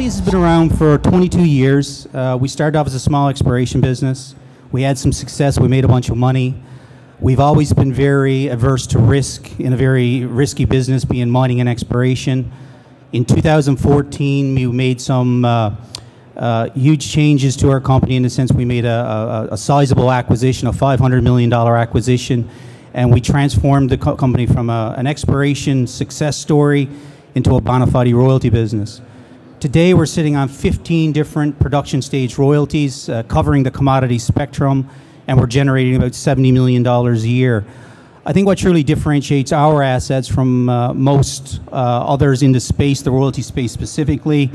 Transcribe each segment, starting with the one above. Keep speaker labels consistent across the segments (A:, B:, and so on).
A: Altius has been around for 22 years. Uh, we started off as a small exploration business. We had some success. We made a bunch of money. We've always been very averse to risk in a very risky business, being mining and exploration. In 2014, we made some uh, uh, huge changes to our company in the sense we made a, a, a sizable acquisition, a $500 million acquisition, and we transformed the co- company from a, an exploration success story into a bona fide royalty business. Today, we're sitting on 15 different production stage royalties uh, covering the commodity spectrum, and we're generating about $70 million a year. I think what truly differentiates our assets from uh, most uh, others in the space, the royalty space specifically,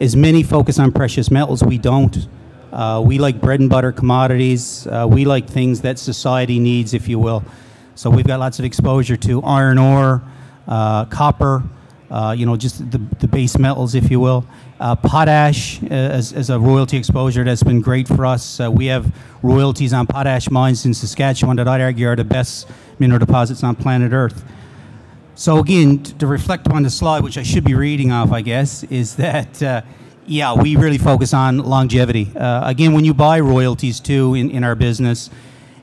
A: is many focus on precious metals. We don't. Uh, we like bread and butter commodities. Uh, we like things that society needs, if you will. So we've got lots of exposure to iron ore, uh, copper, uh, you know, just the, the base metals, if you will. Uh, potash uh, as, as a royalty exposure that's been great for us. Uh, we have royalties on potash mines in Saskatchewan that I'd argue are the best mineral deposits on planet Earth. So again, to reflect on the slide, which I should be reading off, I guess, is that yeah, we really focus on longevity. Uh, again, when you buy royalties too in, in our business,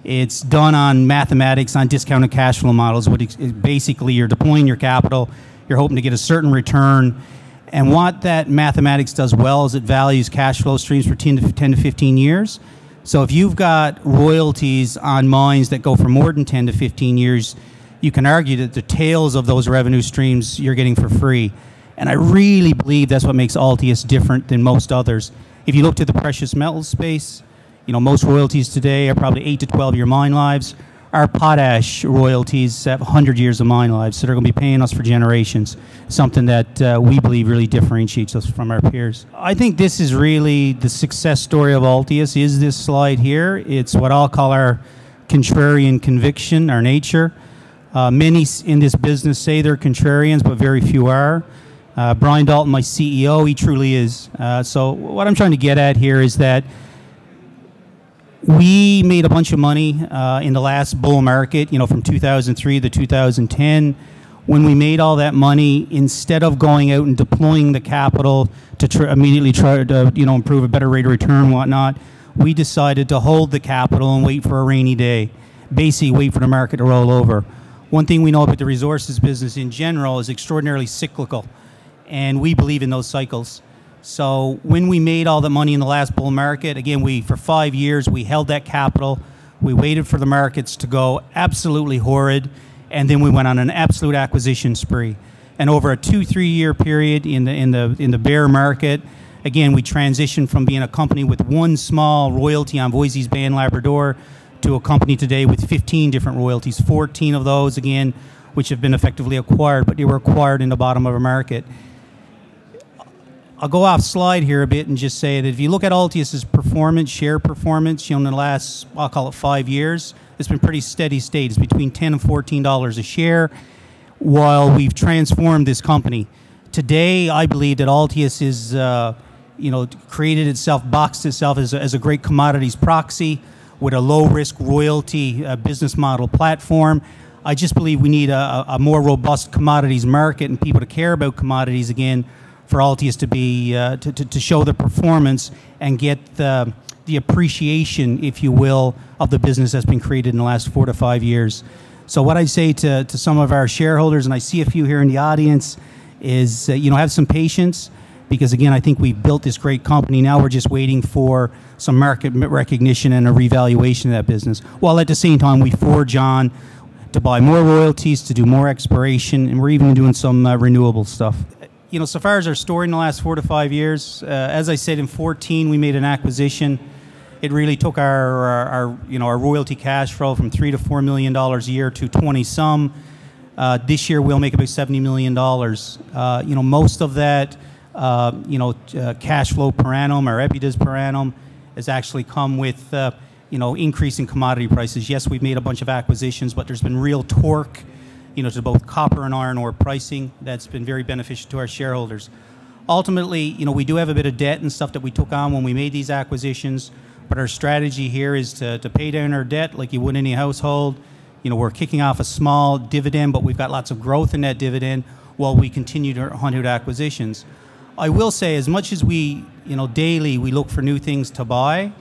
A: it's done on mathematics, on discounted cash flow models. What basically you're deploying your capital, you're hoping to get a certain return, and what that mathematics does well is it values cash flow streams for 10 to 10 to 15 years. So if you've got royalties on mines that go for more than 10 to 15 years, you can argue that the tails of those revenue streams you're getting for free. And I really believe that's what makes Altius different than most others. If you look to the precious metals space, you know, most royalties today are probably 8 to 12 year mine lives. Our potash royalties have 100 years of mine lives, so they're going to be paying us for generations, something that uh, we believe really differentiates us from our peers. I think this is really the success story of Altius is this slide here. It's what I'll call our contrarian conviction, our nature. Uh, many in this business say they're contrarians, but very few are. Uh, Brian Dalton, my CEO, he truly is. Uh, so what I'm trying to get at here is that we made a bunch of money uh, in the last bull market, you know, from 2003 to 2010. When we made all that money, instead of going out and deploying the capital to tr- immediately try to, you know, improve a better rate of return and whatnot, we decided to hold the capital and wait for a rainy day. Basically, wait for the market to roll over. One thing we know about the resources business in general is extraordinarily cyclical, and we believe in those cycles. So when we made all the money in the last bull market, again, we for five years we held that capital. We waited for the markets to go absolutely horrid, and then we went on an absolute acquisition spree. And over a two three year period in the in the in the bear market, again we transitioned from being a company with one small royalty on Voisey's Bay in Labrador to a company today with 15 different royalties, 14 of those again, which have been effectively acquired, but they were acquired in the bottom of a market. I'll go off slide here a bit and just say that if you look at Altius's performance, share performance, you know, in the last, I'll call it five years, it's been pretty steady state. It's between 10 and 14 dollars a share while we've transformed this company. Today, I believe that Altius is, uh, you know, created itself, boxed itself as a, as a great commodities proxy with a low risk royalty uh, business model platform. I just believe we need a a more robust commodities market and people to care about commodities again for Altius to be uh, to, to, to show the performance and get the, the appreciation, if you will, of the business that's been created in the last four to five years. So what I say to, to some of our shareholders, and I see a few here in the audience, is uh, you know have some patience because again I think we've built this great company. Now we're just waiting for some market recognition and a revaluation of that business, while at the same time we forge on to buy more royalties, to do more exploration, and we're even doing some uh, renewable stuff. You know, so far as our story in the last four to five years, uh, as I said, in 14 we made an acquisition. It really took our, our, our you know our royalty cash flow from three to four million dollars a year to 20 some. Uh, this year we'll make about 70 million dollars. Uh, you know, most of that, uh, you know, uh, cash flow per annum or EBITDAs per annum has actually come with, uh, you know, increasing commodity prices. Yes, we've made a bunch of acquisitions, but there's been real torque, you know, to both copper and iron ore pricing that's been very beneficial to our shareholders. Ultimately, you know, we do have a bit of debt and stuff that we took on when we made these acquisitions, but our strategy here is to, to pay down our debt like you would any household. You know, we're kicking off a small dividend, but we've got lots of growth in that dividend while we continue to hunt out acquisitions. I will say, as much as we, you know, daily we look for new things to buy,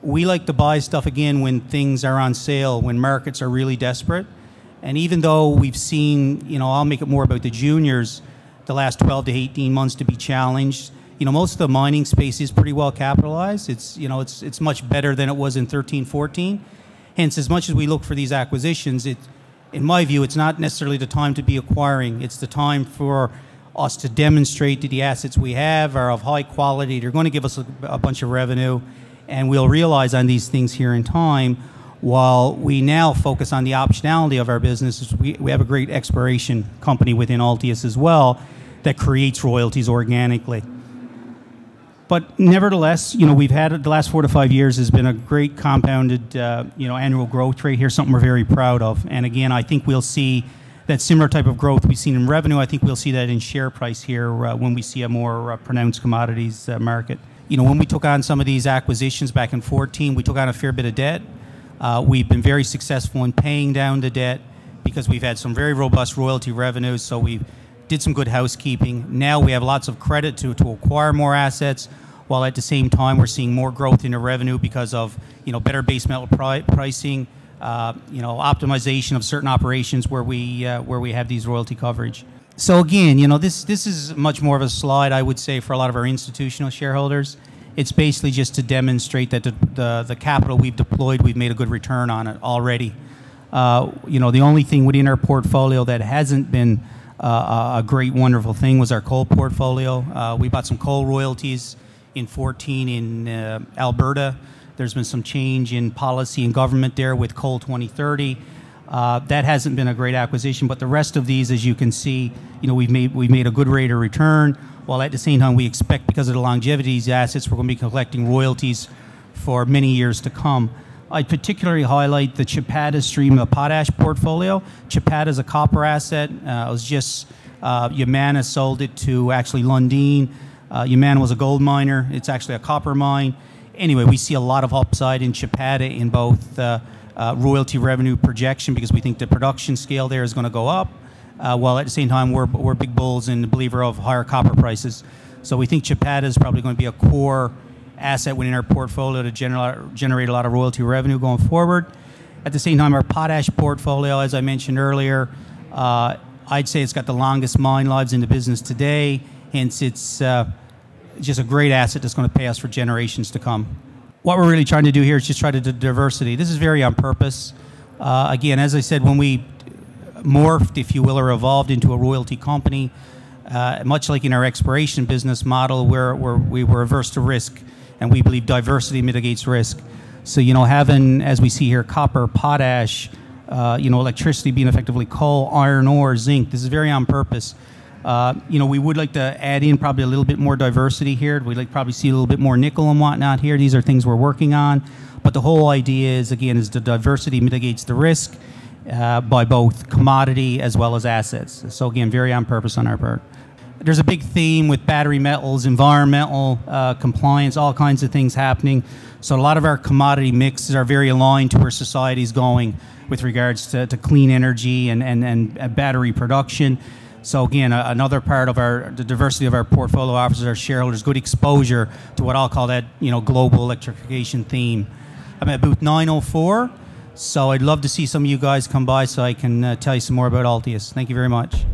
A: we like to buy stuff again when things are on sale, when markets are really desperate. And even though we've seen, you know, I'll make it more about the juniors, the last 12 to 18 months to be challenged. You know, most of the mining space is pretty well capitalized. It's, you know, it's, it's much better than it was in 13, 14. Hence, as much as we look for these acquisitions, it, in my view, it's not necessarily the time to be acquiring. It's the time for us to demonstrate that the assets we have are of high quality. They're going to give us a, a bunch of revenue, and we'll realize on these things here in time while we now focus on the optionality of our business, we, we have a great exploration company within Altius as well that creates royalties organically. But nevertheless, you know, we've had the last four to five years has been a great compounded, uh, you know, annual growth rate here, something we're very proud of. And again, I think we'll see that similar type of growth we've seen in revenue. I think we'll see that in share price here uh, when we see a more uh, pronounced commodities uh, market. You know, when we took on some of these acquisitions back in 14, we took on a fair bit of debt. Uh, we've been very successful in paying down the debt because we've had some very robust royalty revenues. So we did some good housekeeping. Now we have lots of credit to, to acquire more assets, while at the same time we're seeing more growth in the revenue because of you know better base metal pri- pricing, uh, you know optimization of certain operations where we uh, where we have these royalty coverage. So again, you know this this is much more of a slide I would say for a lot of our institutional shareholders. It's basically just to demonstrate that the, the, the capital we've deployed, we've made a good return on it already. Uh, you know, the only thing within our portfolio that hasn't been uh, a great, wonderful thing was our coal portfolio. Uh, we bought some coal royalties in 14 in uh, Alberta. There's been some change in policy and government there with Coal 2030. Uh, that hasn't been a great acquisition, but the rest of these, as you can see, you know, we've made we've made a good rate of return while at the same time we expect because of the longevity of these assets, we're going to be collecting royalties for many years to come. I'd particularly highlight the Chapada stream of potash portfolio. Chapada is a copper asset. Uh, it was just, uh, Yamana sold it to actually Lundin. Uh, Yamana was a gold miner. It's actually a copper mine. Anyway, we see a lot of upside in Chapada in both uh, uh, royalty revenue projection because we think the production scale there is going to go up uh, while at the same time we're, we're big bulls and the believer of higher copper prices. So we think Chapada is probably going to be a core asset within our portfolio to generate, generate a lot of royalty revenue going forward. At the same time, our potash portfolio, as I mentioned earlier, uh, I'd say it's got the longest mine lives in the business today. Hence, it's uh, just a great asset that's going to pay us for generations to come. What we're really trying to do here is just try to do diversity. This is very on purpose. Uh, again, as I said, when we morphed, if you will, or evolved into a royalty company. Uh, much like in our exploration business model, where, where we were averse to risk, and we believe diversity mitigates risk. So, you know, having, as we see here, copper, potash, uh, you know, electricity being effectively coal, iron ore, zinc, this is very on purpose. Uh, you know, we would like to add in probably a little bit more diversity here. We'd like probably see a little bit more nickel and whatnot here. These are things we're working on. But the whole idea is, again, is the diversity mitigates the risk uh, by both commodity as well as assets. So again, very on purpose on our part. There's a big theme with battery metals, environmental uh, compliance, all kinds of things happening. So a lot of our commodity mixes are very aligned to where society is going with regards to, to clean energy and, and, and battery production. So again, another part of our the diversity of our portfolio offers our shareholders good exposure to what I'll call that you know global electrification theme. I'm at booth 904. So I'd love to see some of you guys come by so I can uh, tell you some more about Altius. Thank you very much.